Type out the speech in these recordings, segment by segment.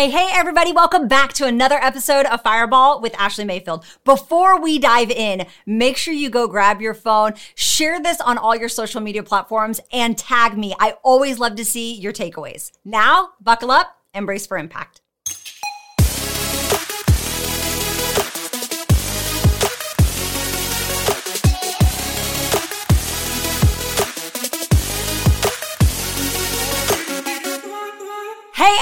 Hey, hey, everybody, welcome back to another episode of Fireball with Ashley Mayfield. Before we dive in, make sure you go grab your phone, share this on all your social media platforms, and tag me. I always love to see your takeaways. Now, buckle up embrace for impact.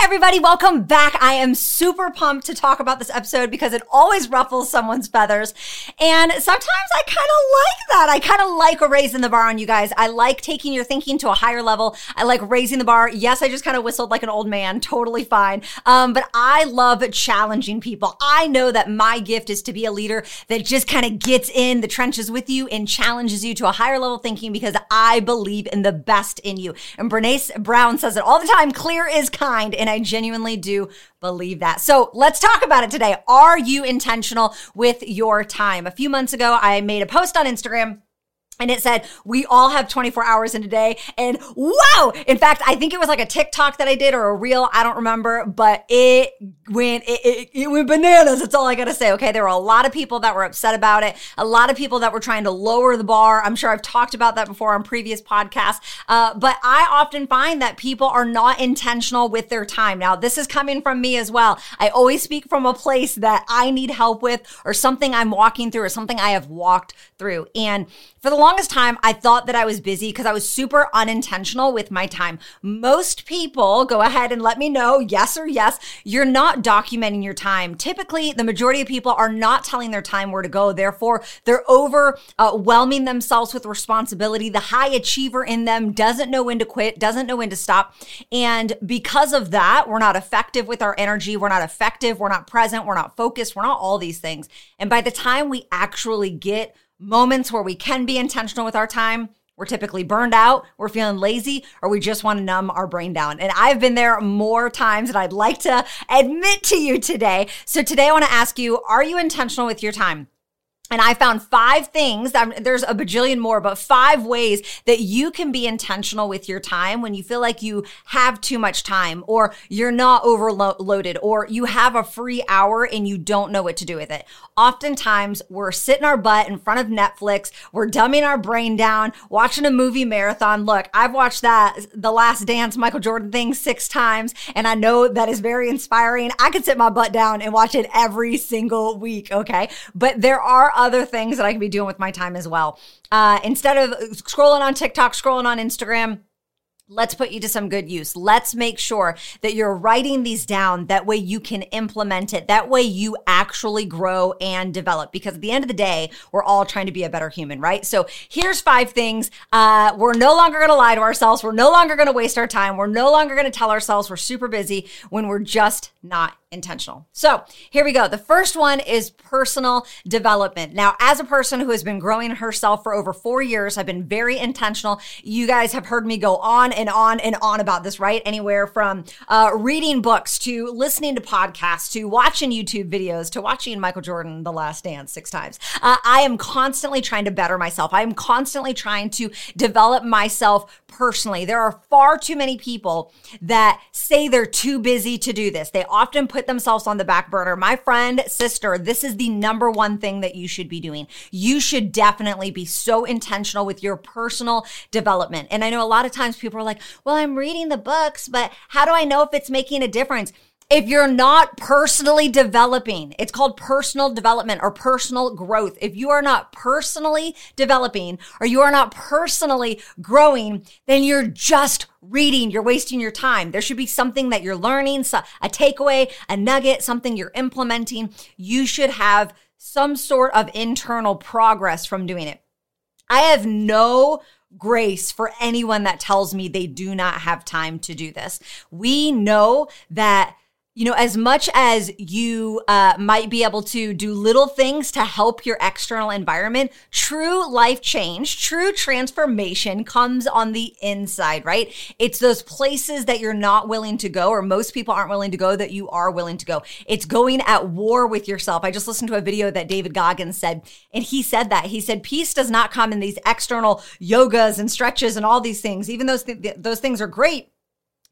Everybody, welcome back. I am super pumped to talk about this episode because it always ruffles someone's feathers. And sometimes I kind of like that. I kind of like raising the bar on you guys. I like taking your thinking to a higher level. I like raising the bar. Yes, I just kind of whistled like an old man. Totally fine. Um, but I love challenging people. I know that my gift is to be a leader that just kind of gets in the trenches with you and challenges you to a higher level thinking because I believe in the best in you. And Brene Brown says it all the time clear is kind. And I genuinely do believe that. So let's talk about it today. Are you intentional with your time? A few months ago, I made a post on Instagram and it said, we all have 24 hours in a day. And wow! In fact, I think it was like a TikTok that I did or a reel. I don't remember, but it went, it, it, it went bananas. That's all I gotta say. Okay. There were a lot of people that were upset about it. A lot of people that were trying to lower the bar. I'm sure I've talked about that before on previous podcasts. Uh, but I often find that people are not intentional with their time. Now, this is coming from me as well. I always speak from a place that I need help with or something I'm walking through or something I have walked through. And for the longest time, I thought that I was busy because I was super unintentional with my time. Most people go ahead and let me know, yes or yes, you're not documenting your time. Typically, the majority of people are not telling their time where to go. Therefore, they're overwhelming uh, themselves with responsibility. The high achiever in them doesn't know when to quit, doesn't know when to stop. And because of that, we're not effective with our energy. We're not effective. We're not present. We're not focused. We're not all these things. And by the time we actually get moments where we can be intentional with our time, we're typically burned out, we're feeling lazy, or we just want to numb our brain down. And I've been there more times than I'd like to admit to you today. So today I want to ask you, are you intentional with your time? And I found five things. Um, there's a bajillion more, but five ways that you can be intentional with your time when you feel like you have too much time or you're not overloaded or you have a free hour and you don't know what to do with it. Oftentimes we're sitting our butt in front of Netflix. We're dumbing our brain down, watching a movie marathon. Look, I've watched that, the last dance Michael Jordan thing six times and I know that is very inspiring. I could sit my butt down and watch it every single week. Okay. But there are other things that I can be doing with my time as well. Uh, instead of scrolling on TikTok, scrolling on Instagram, Let's put you to some good use. Let's make sure that you're writing these down. That way you can implement it. That way you actually grow and develop. Because at the end of the day, we're all trying to be a better human, right? So here's five things. Uh, we're no longer going to lie to ourselves. We're no longer going to waste our time. We're no longer going to tell ourselves we're super busy when we're just not intentional. So here we go. The first one is personal development. Now, as a person who has been growing herself for over four years, I've been very intentional. You guys have heard me go on and on and on about this, right? Anywhere from uh, reading books to listening to podcasts to watching YouTube videos to watching Michael Jordan The Last Dance six times. Uh, I am constantly trying to better myself. I am constantly trying to develop myself personally. There are far too many people that say they're too busy to do this. They often put themselves on the back burner. My friend, sister, this is the number one thing that you should be doing. You should definitely be so intentional with your personal development. And I know a lot of times people are like, well, I'm reading the books, but how do I know if it's making a difference? If you're not personally developing, it's called personal development or personal growth. If you are not personally developing or you are not personally growing, then you're just reading. You're wasting your time. There should be something that you're learning, a takeaway, a nugget, something you're implementing. You should have some sort of internal progress from doing it. I have no grace for anyone that tells me they do not have time to do this. We know that you know, as much as you uh, might be able to do little things to help your external environment, true life change, true transformation comes on the inside, right? It's those places that you're not willing to go, or most people aren't willing to go, that you are willing to go. It's going at war with yourself. I just listened to a video that David Goggins said, and he said that. He said, Peace does not come in these external yogas and stretches and all these things, even those, th- those things are great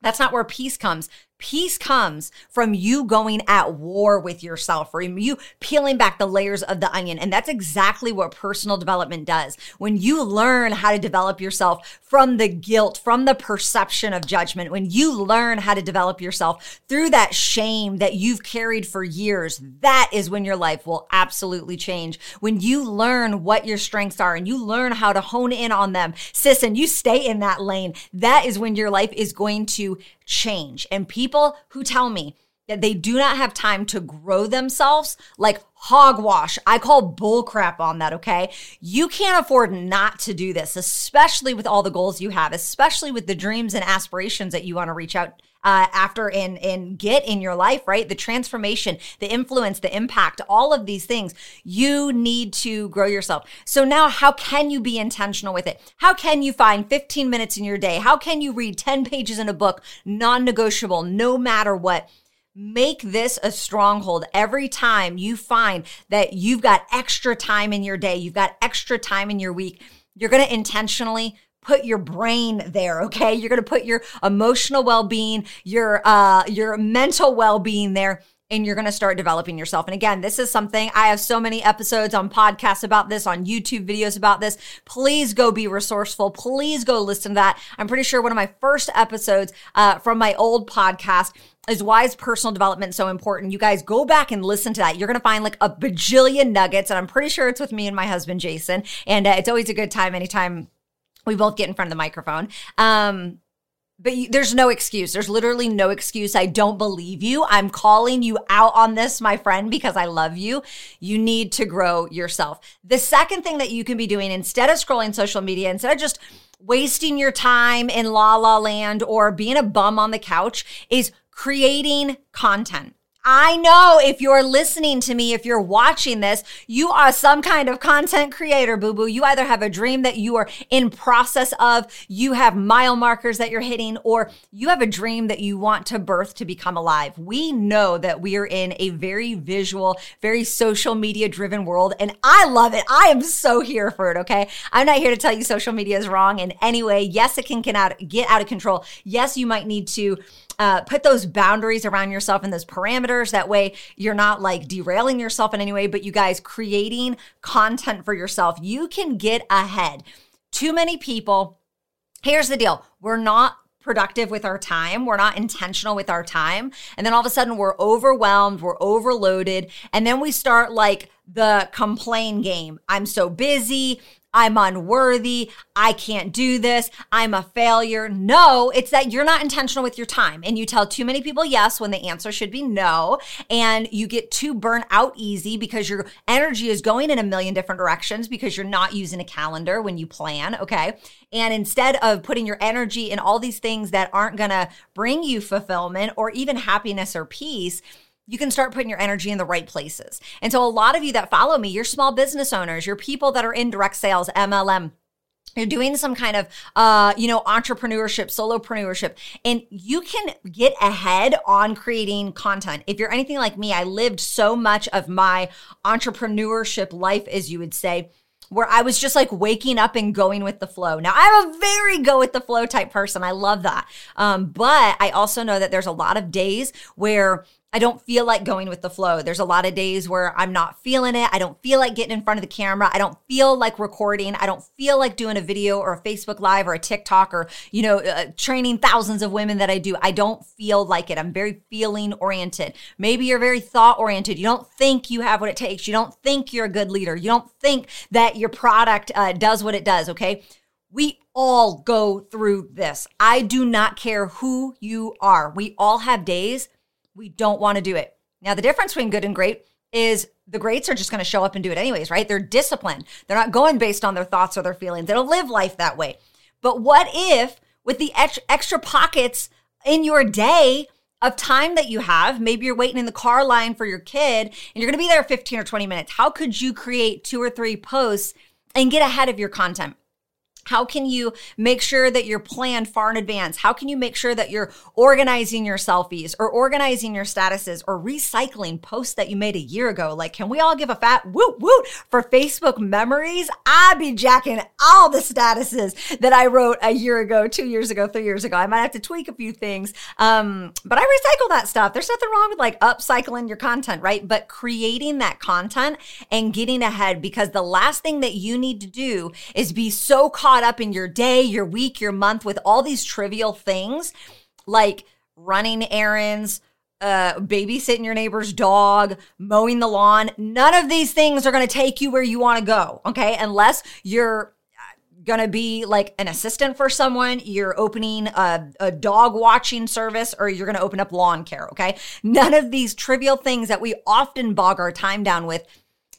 that's not where peace comes. Peace comes from you going at war with yourself, from you peeling back the layers of the onion. And that's exactly what personal development does. When you learn how to develop yourself from the guilt, from the perception of judgment, when you learn how to develop yourself through that shame that you've carried for years, that is when your life will absolutely change. When you learn what your strengths are and you learn how to hone in on them, sis, and you stay in that lane, that is when your life is going to change. And people who tell me that they do not have time to grow themselves, like hogwash. I call bullcrap on that, okay? You can't afford not to do this, especially with all the goals you have, especially with the dreams and aspirations that you want to reach out uh, after and and get in your life, right? The transformation, the influence, the impact, all of these things. You need to grow yourself. So now, how can you be intentional with it? How can you find 15 minutes in your day? How can you read 10 pages in a book, non-negotiable, no matter what? Make this a stronghold every time you find that you've got extra time in your day, you've got extra time in your week. You're going to intentionally put your brain there, okay? You're going to put your emotional well-being, your uh your mental well-being there and you're going to start developing yourself. And again, this is something I have so many episodes on podcasts about this, on YouTube videos about this. Please go be resourceful. Please go listen to that. I'm pretty sure one of my first episodes uh, from my old podcast is why is personal development so important? You guys go back and listen to that. You're going to find like a bajillion nuggets. And I'm pretty sure it's with me and my husband, Jason. And uh, it's always a good time anytime we both get in front of the microphone. Um, but you, there's no excuse. There's literally no excuse. I don't believe you. I'm calling you out on this, my friend, because I love you. You need to grow yourself. The second thing that you can be doing instead of scrolling social media, instead of just wasting your time in la la land or being a bum on the couch, is creating content. I know if you're listening to me, if you're watching this, you are some kind of content creator, boo boo. You either have a dream that you are in process of, you have mile markers that you're hitting, or you have a dream that you want to birth to become alive. We know that we are in a very visual, very social media driven world, and I love it. I am so here for it, okay? I'm not here to tell you social media is wrong in any way. Yes, it can get out, get out of control. Yes, you might need to uh, put those boundaries around yourself and those parameters. That way, you're not like derailing yourself in any way, but you guys creating content for yourself. You can get ahead. Too many people. Here's the deal we're not productive with our time. We're not intentional with our time. And then all of a sudden we're overwhelmed, we're overloaded. And then we start like the complain game. I'm so busy. I'm unworthy. I can't do this. I'm a failure. No, it's that you're not intentional with your time and you tell too many people yes when the answer should be no. And you get too burnt out easy because your energy is going in a million different directions because you're not using a calendar when you plan. Okay. And instead of putting your energy in all these things that aren't going to bring you fulfillment or even happiness or peace, you can start putting your energy in the right places. And so a lot of you that follow me, you're small business owners, you're people that are in direct sales, MLM, you're doing some kind of uh, you know entrepreneurship solopreneurship and you can get ahead on creating content if you're anything like me i lived so much of my entrepreneurship life as you would say where I was just like waking up and going with the flow. Now, I'm a very go with the flow type person. I love that. Um, but I also know that there's a lot of days where I don't feel like going with the flow. There's a lot of days where I'm not feeling it. I don't feel like getting in front of the camera. I don't feel like recording. I don't feel like doing a video or a Facebook live or a TikTok or, you know, uh, training thousands of women that I do. I don't feel like it. I'm very feeling oriented. Maybe you're very thought oriented. You don't think you have what it takes. You don't think you're a good leader. You don't think that your product uh, does what it does. Okay. We all go through this. I do not care who you are. We all have days we don't want to do it. Now, the difference between good and great is the greats are just going to show up and do it anyways, right? They're disciplined. They're not going based on their thoughts or their feelings. They don't live life that way. But what if, with the extra pockets in your day of time that you have, maybe you're waiting in the car line for your kid and you're going to be there 15 or 20 minutes. How could you create two or three posts and get ahead of your content? How can you make sure that you're planned far in advance? How can you make sure that you're organizing your selfies or organizing your statuses or recycling posts that you made a year ago? Like, can we all give a fat woot woot for Facebook memories? I'd be jacking all the statuses that I wrote a year ago, two years ago, three years ago. I might have to tweak a few things. Um, but I recycle that stuff. There's nothing wrong with like upcycling your content, right? But creating that content and getting ahead because the last thing that you need to do is be so caught caught up in your day, your week, your month with all these trivial things like running errands, uh, babysitting your neighbor's dog, mowing the lawn. None of these things are going to take you where you want to go. Okay. Unless you're uh, going to be like an assistant for someone, you're opening a, a dog watching service, or you're going to open up lawn care. Okay. None of these trivial things that we often bog our time down with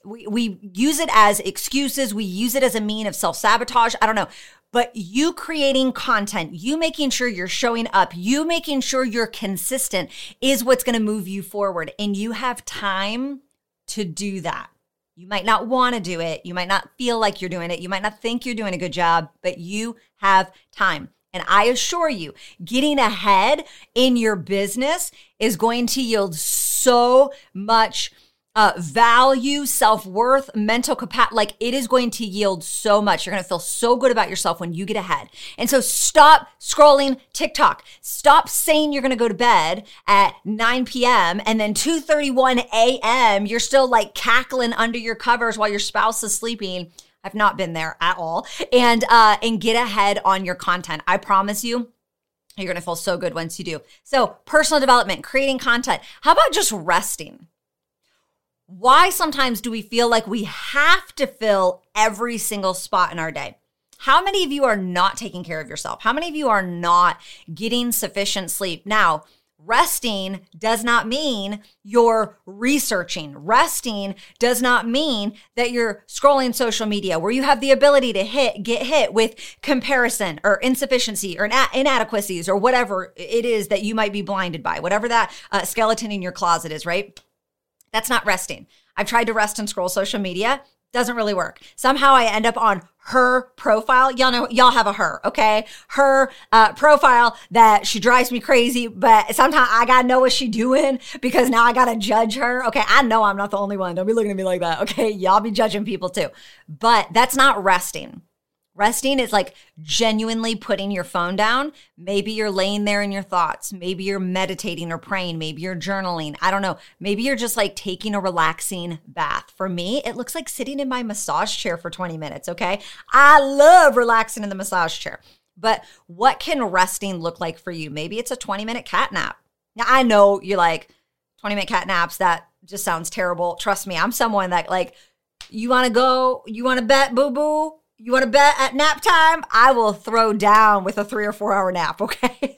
we, we use it as excuses. We use it as a mean of self sabotage. I don't know. But you creating content, you making sure you're showing up, you making sure you're consistent is what's going to move you forward. And you have time to do that. You might not want to do it. You might not feel like you're doing it. You might not think you're doing a good job, but you have time. And I assure you, getting ahead in your business is going to yield so much uh, value, self worth, mental capacity. Like it is going to yield so much. You're going to feel so good about yourself when you get ahead. And so stop scrolling TikTok. Stop saying you're going to go to bed at 9 p.m. and then 2:31 a.m. you're still like cackling under your covers while your spouse is sleeping. I've not been there at all. And uh, and get ahead on your content. I promise you. You're to feel so good once you do. So, personal development, creating content. How about just resting? Why sometimes do we feel like we have to fill every single spot in our day? How many of you are not taking care of yourself? How many of you are not getting sufficient sleep? Now, resting does not mean you're researching. Resting does not mean that you're scrolling social media where you have the ability to hit, get hit with comparison or insufficiency or inadequacies or whatever it is that you might be blinded by, whatever that uh, skeleton in your closet is, right? That's not resting. I've tried to rest and scroll social media. Doesn't really work. Somehow I end up on her profile. Y'all know, y'all have a her, okay? Her uh, profile that she drives me crazy, but sometimes I gotta know what she doing because now I gotta judge her. Okay, I know I'm not the only one. Don't be looking at me like that, okay? Y'all be judging people too. But that's not resting. Resting is like genuinely putting your phone down. Maybe you're laying there in your thoughts. Maybe you're meditating or praying. Maybe you're journaling. I don't know. Maybe you're just like taking a relaxing bath. For me, it looks like sitting in my massage chair for 20 minutes. Okay. I love relaxing in the massage chair. But what can resting look like for you? Maybe it's a 20 minute cat nap. Now, I know you're like, 20 minute cat naps, that just sounds terrible. Trust me, I'm someone that like, you want to go, you want to bet, boo boo? You want to bet at nap time? I will throw down with a three or four hour nap, okay?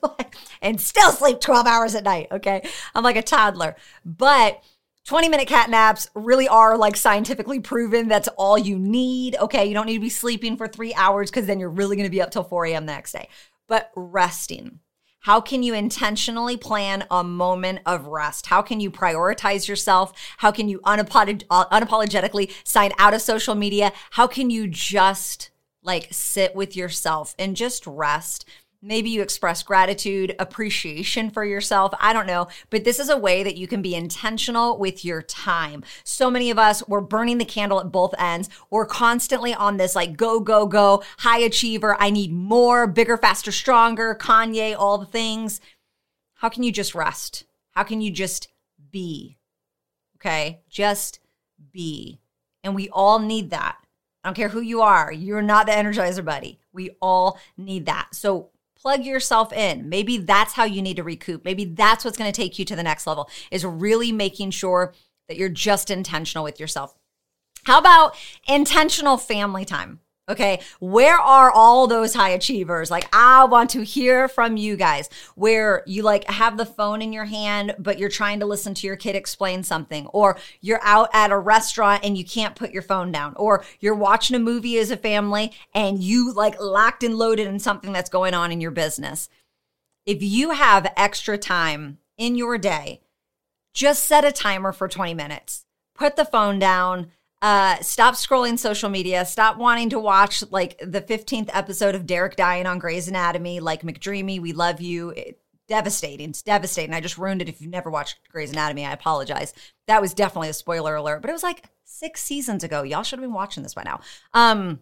and still sleep 12 hours at night, okay? I'm like a toddler. But 20 minute cat naps really are like scientifically proven. That's all you need, okay? You don't need to be sleeping for three hours because then you're really going to be up till 4 a.m. the next day. But resting, how can you intentionally plan a moment of rest? How can you prioritize yourself? How can you unapolog- uh, unapologetically sign out of social media? How can you just like sit with yourself and just rest? Maybe you express gratitude, appreciation for yourself. I don't know. But this is a way that you can be intentional with your time. So many of us, we're burning the candle at both ends. We're constantly on this like go, go, go, high achiever. I need more, bigger, faster, stronger, Kanye, all the things. How can you just rest? How can you just be? Okay. Just be. And we all need that. I don't care who you are. You're not the energizer buddy. We all need that. So plug yourself in. Maybe that's how you need to recoup. Maybe that's what's going to take you to the next level is really making sure that you're just intentional with yourself. How about intentional family time? Okay, where are all those high achievers? Like, I want to hear from you guys where you like have the phone in your hand, but you're trying to listen to your kid explain something, or you're out at a restaurant and you can't put your phone down, or you're watching a movie as a family and you like locked and loaded in something that's going on in your business. If you have extra time in your day, just set a timer for 20 minutes. Put the phone down uh, stop scrolling social media. Stop wanting to watch like the 15th episode of Derek dying on Grey's Anatomy, like McDreamy. We love you. It, devastating. It's devastating. I just ruined it. If you've never watched Grey's Anatomy, I apologize. That was definitely a spoiler alert, but it was like six seasons ago. Y'all should have been watching this by now. Um,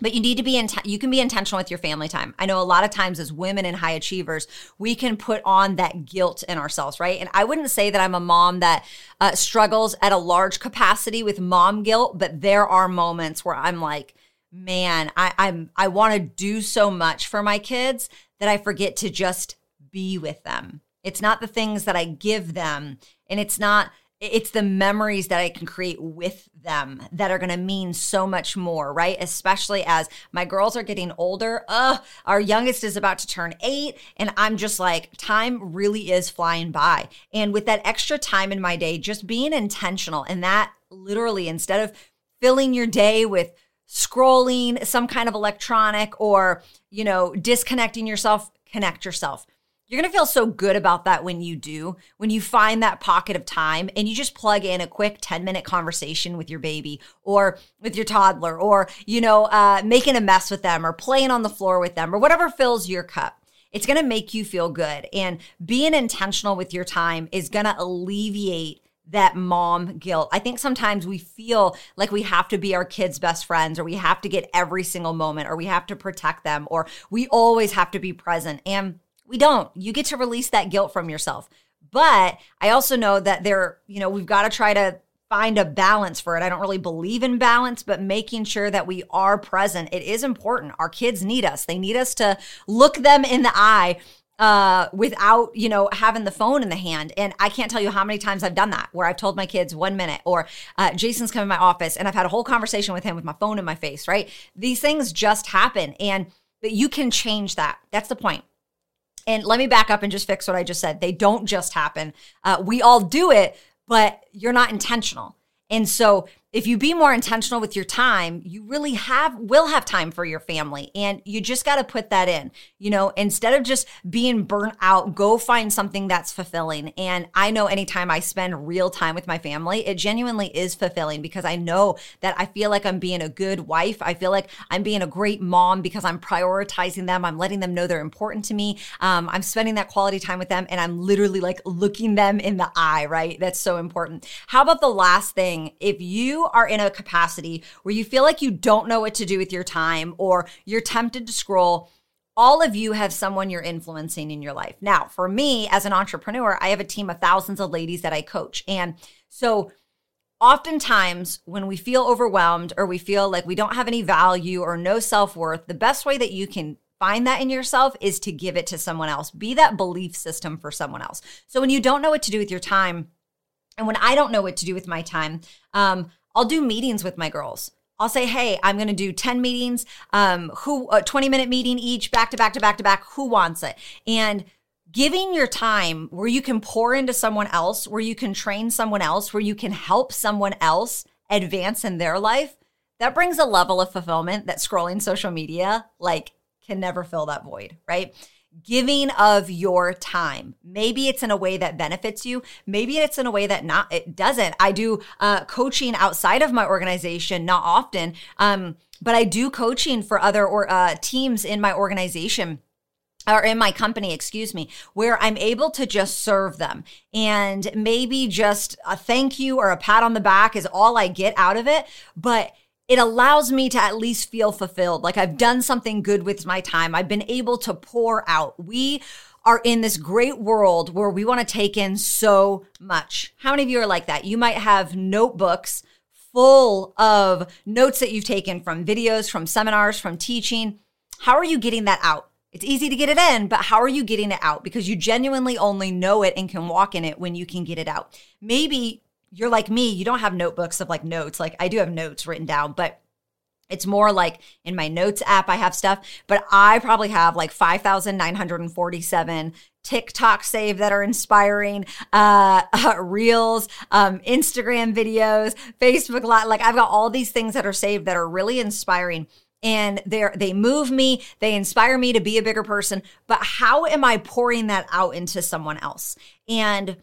but you need to be in you can be intentional with your family time. I know a lot of times as women and high achievers we can put on that guilt in ourselves right? And i wouldn't say that i'm a mom that uh, struggles at a large capacity with mom guilt but there are moments where i'm like man I, i'm i want to do so much for my kids that i forget to just be with them. It's not the things that i give them and it's not it's the memories that I can create with them that are going to mean so much more, right? Especially as my girls are getting older. Uh, our youngest is about to turn eight, and I'm just like, time really is flying by. And with that extra time in my day, just being intentional and that literally instead of filling your day with scrolling some kind of electronic or, you know, disconnecting yourself, connect yourself you're going to feel so good about that when you do, when you find that pocket of time and you just plug in a quick 10 minute conversation with your baby or with your toddler or, you know, uh, making a mess with them or playing on the floor with them or whatever fills your cup. It's going to make you feel good. And being intentional with your time is going to alleviate that mom guilt. I think sometimes we feel like we have to be our kids' best friends or we have to get every single moment or we have to protect them or we always have to be present. And we don't. You get to release that guilt from yourself. But I also know that there, you know, we've got to try to find a balance for it. I don't really believe in balance, but making sure that we are present. It is important. Our kids need us. They need us to look them in the eye uh, without, you know, having the phone in the hand. And I can't tell you how many times I've done that where I've told my kids one minute or uh, Jason's come in my office and I've had a whole conversation with him with my phone in my face, right? These things just happen. And but you can change that. That's the point. And let me back up and just fix what I just said. They don't just happen. Uh, we all do it, but you're not intentional. And so if you be more intentional with your time, you really have will have time for your family and you just got to put that in. You know, instead of just being burnt out, go find something that's fulfilling. And I know anytime I spend real time with my family, it genuinely is fulfilling because I know that I feel like I'm being a good wife. I feel like I'm being a great mom because I'm prioritizing them. I'm letting them know they're important to me. Um, I'm spending that quality time with them and I'm literally like looking them in the eye, right? That's so important. How about the last thing? If are in a capacity where you feel like you don't know what to do with your time or you're tempted to scroll, all of you have someone you're influencing in your life. Now, for me as an entrepreneur, I have a team of thousands of ladies that I coach. And so, oftentimes when we feel overwhelmed or we feel like we don't have any value or no self worth, the best way that you can find that in yourself is to give it to someone else. Be that belief system for someone else. So, when you don't know what to do with your time, and when I don't know what to do with my time, um, I'll do meetings with my girls. I'll say, hey, I'm going to do 10 meetings, um, who, a 20 minute meeting each, back to back to back to back. Who wants it? And giving your time where you can pour into someone else, where you can train someone else, where you can help someone else advance in their life, that brings a level of fulfillment that scrolling social media like can never fill that void, right? Giving of your time. Maybe it's in a way that benefits you. Maybe it's in a way that not it doesn't. I do uh, coaching outside of my organization, not often, um, but I do coaching for other or uh, teams in my organization or in my company, excuse me, where I'm able to just serve them. And maybe just a thank you or a pat on the back is all I get out of it. But it allows me to at least feel fulfilled. Like I've done something good with my time. I've been able to pour out. We are in this great world where we want to take in so much. How many of you are like that? You might have notebooks full of notes that you've taken from videos, from seminars, from teaching. How are you getting that out? It's easy to get it in, but how are you getting it out? Because you genuinely only know it and can walk in it when you can get it out. Maybe you're like me, you don't have notebooks of like notes. Like I do have notes written down, but it's more like in my notes app, I have stuff, but I probably have like 5,947 TikTok save that are inspiring, uh, uh reels, um, Instagram videos, Facebook Live. Like I've got all these things that are saved that are really inspiring and they they move me, they inspire me to be a bigger person. But how am I pouring that out into someone else? And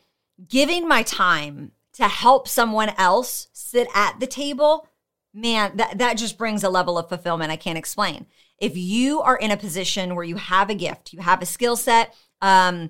giving my time to help someone else sit at the table, man, that, that just brings a level of fulfillment I can't explain. If you are in a position where you have a gift, you have a skill set, um,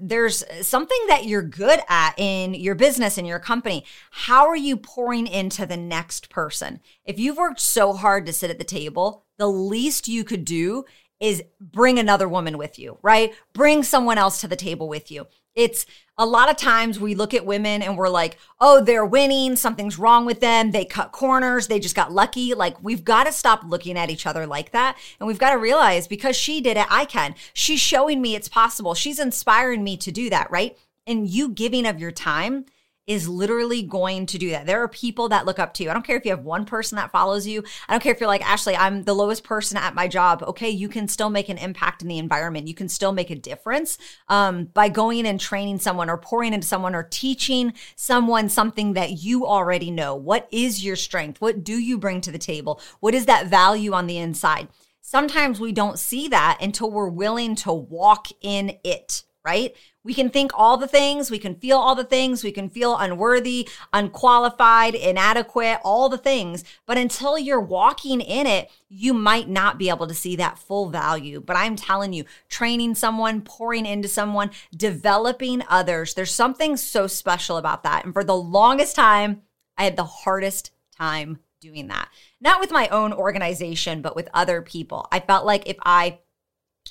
there's something that you're good at in your business in your company how are you pouring into the next person? If you've worked so hard to sit at the table the least you could do is bring another woman with you right? Bring someone else to the table with you it's a lot of times we look at women and we're like, oh, they're winning. Something's wrong with them. They cut corners. They just got lucky. Like, we've got to stop looking at each other like that. And we've got to realize because she did it, I can. She's showing me it's possible. She's inspiring me to do that, right? And you giving of your time is literally going to do that. There are people that look up to you. I don't care if you have one person that follows you. I don't care if you're like, Ashley, I'm the lowest person at my job. Okay, you can still make an impact in the environment. You can still make a difference um, by going and training someone or pouring into someone or teaching someone something that you already know. What is your strength? What do you bring to the table? What is that value on the inside? Sometimes we don't see that until we're willing to walk in it, right? We can think all the things, we can feel all the things, we can feel unworthy, unqualified, inadequate, all the things. But until you're walking in it, you might not be able to see that full value. But I'm telling you, training someone, pouring into someone, developing others, there's something so special about that. And for the longest time, I had the hardest time doing that. Not with my own organization, but with other people. I felt like if I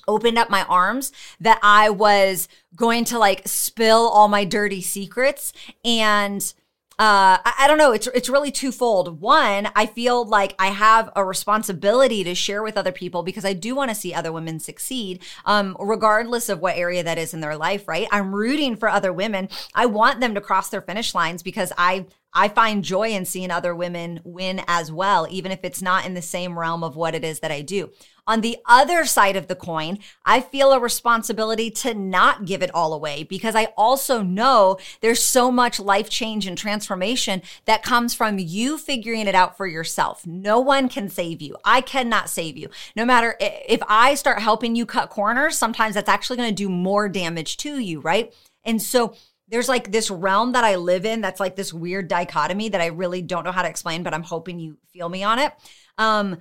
opened up my arms that I was going to like spill all my dirty secrets and uh, I, I, don't know. It's it's really twofold. One, I feel like I have a responsibility to share with other people because I do want to see other women succeed, um, regardless of what area that is in their life. Right? I'm rooting for other women. I want them to cross their finish lines because I I find joy in seeing other women win as well, even if it's not in the same realm of what it is that I do. On the other side of the coin, I feel a responsibility to not give it all away because I also know there's so much life change and transformation that comes from you figuring it out for yourself. No one can save you. I cannot save you. No matter if I start helping you cut corners, sometimes that's actually going to do more damage to you, right? And so, there's like this realm that I live in that's like this weird dichotomy that I really don't know how to explain, but I'm hoping you feel me on it. Um,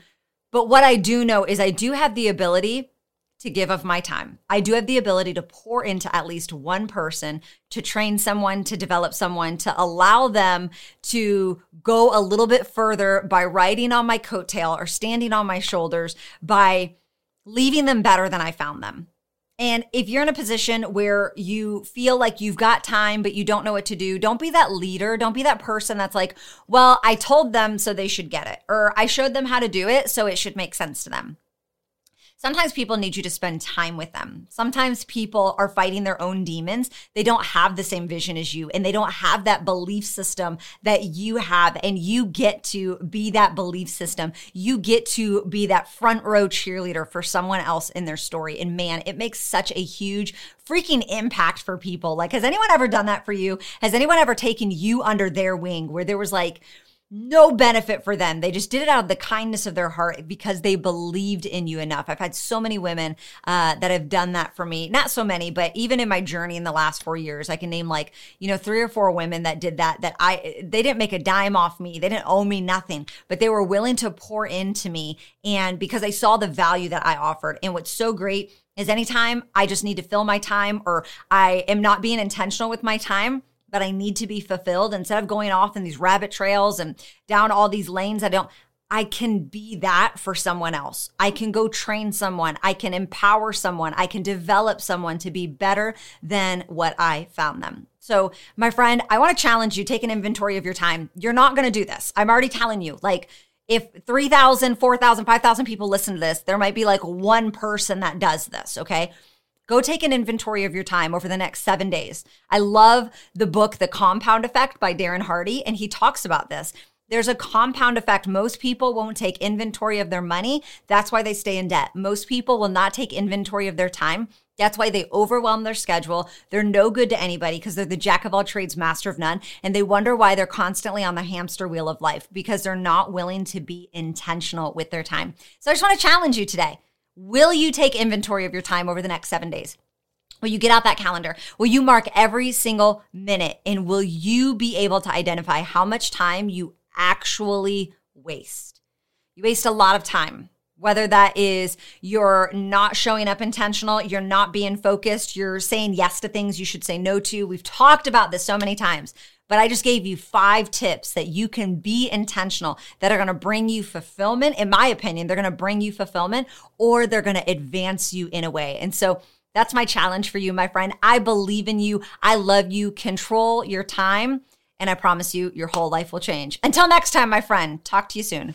but what I do know is I do have the ability to give of my time. I do have the ability to pour into at least one person, to train someone, to develop someone, to allow them to go a little bit further by riding on my coattail or standing on my shoulders, by leaving them better than I found them. And if you're in a position where you feel like you've got time, but you don't know what to do, don't be that leader. Don't be that person that's like, well, I told them so they should get it, or I showed them how to do it so it should make sense to them. Sometimes people need you to spend time with them. Sometimes people are fighting their own demons. They don't have the same vision as you and they don't have that belief system that you have. And you get to be that belief system. You get to be that front row cheerleader for someone else in their story. And man, it makes such a huge freaking impact for people. Like, has anyone ever done that for you? Has anyone ever taken you under their wing where there was like, no benefit for them. They just did it out of the kindness of their heart because they believed in you enough. I've had so many women uh, that have done that for me. Not so many, but even in my journey in the last four years, I can name like you know three or four women that did that. That I they didn't make a dime off me. They didn't owe me nothing, but they were willing to pour into me, and because they saw the value that I offered. And what's so great is anytime I just need to fill my time or I am not being intentional with my time that I need to be fulfilled instead of going off in these rabbit trails and down all these lanes I don't I can be that for someone else. I can go train someone. I can empower someone. I can develop someone to be better than what I found them. So, my friend, I want to challenge you take an inventory of your time. You're not going to do this. I'm already telling you. Like, if 3,000, 4,000, 5,000 people listen to this, there might be like one person that does this, okay? Go take an inventory of your time over the next seven days. I love the book, The Compound Effect by Darren Hardy, and he talks about this. There's a compound effect. Most people won't take inventory of their money. That's why they stay in debt. Most people will not take inventory of their time. That's why they overwhelm their schedule. They're no good to anybody because they're the jack of all trades, master of none. And they wonder why they're constantly on the hamster wheel of life because they're not willing to be intentional with their time. So I just want to challenge you today. Will you take inventory of your time over the next seven days? Will you get out that calendar? Will you mark every single minute? And will you be able to identify how much time you actually waste? You waste a lot of time, whether that is you're not showing up intentional, you're not being focused, you're saying yes to things you should say no to. We've talked about this so many times, but I just gave you five tips that you can be intentional that are going to bring you fulfillment. In my opinion, they're going to bring you fulfillment or they're going to advance you in a way. And so, that's my challenge for you, my friend. I believe in you. I love you. Control your time. And I promise you, your whole life will change. Until next time, my friend, talk to you soon.